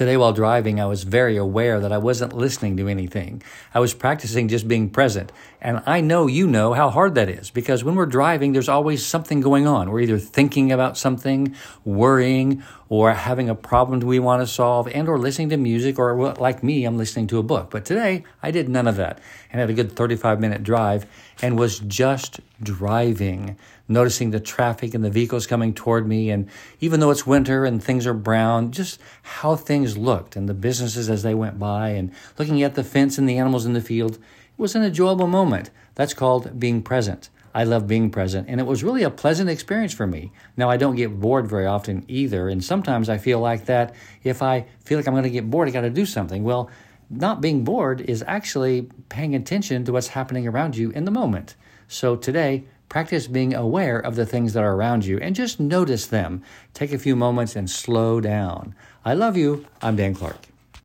Today, while driving, I was very aware that I wasn't listening to anything. I was practicing just being present. And I know you know how hard that is because when we're driving, there's always something going on. We're either thinking about something, worrying, or having a problem we want to solve, and or listening to music, or like me, I'm listening to a book. But today, I did none of that and had a good 35 minute drive and was just driving, noticing the traffic and the vehicles coming toward me. And even though it's winter and things are brown, just how things looked and the businesses as they went by and looking at the fence and the animals in the field. It was an enjoyable moment. That's called being present. I love being present, and it was really a pleasant experience for me. Now, I don't get bored very often either, and sometimes I feel like that if I feel like I'm going to get bored, I got to do something. Well, not being bored is actually paying attention to what's happening around you in the moment. So today, practice being aware of the things that are around you and just notice them. Take a few moments and slow down. I love you. I'm Dan Clark.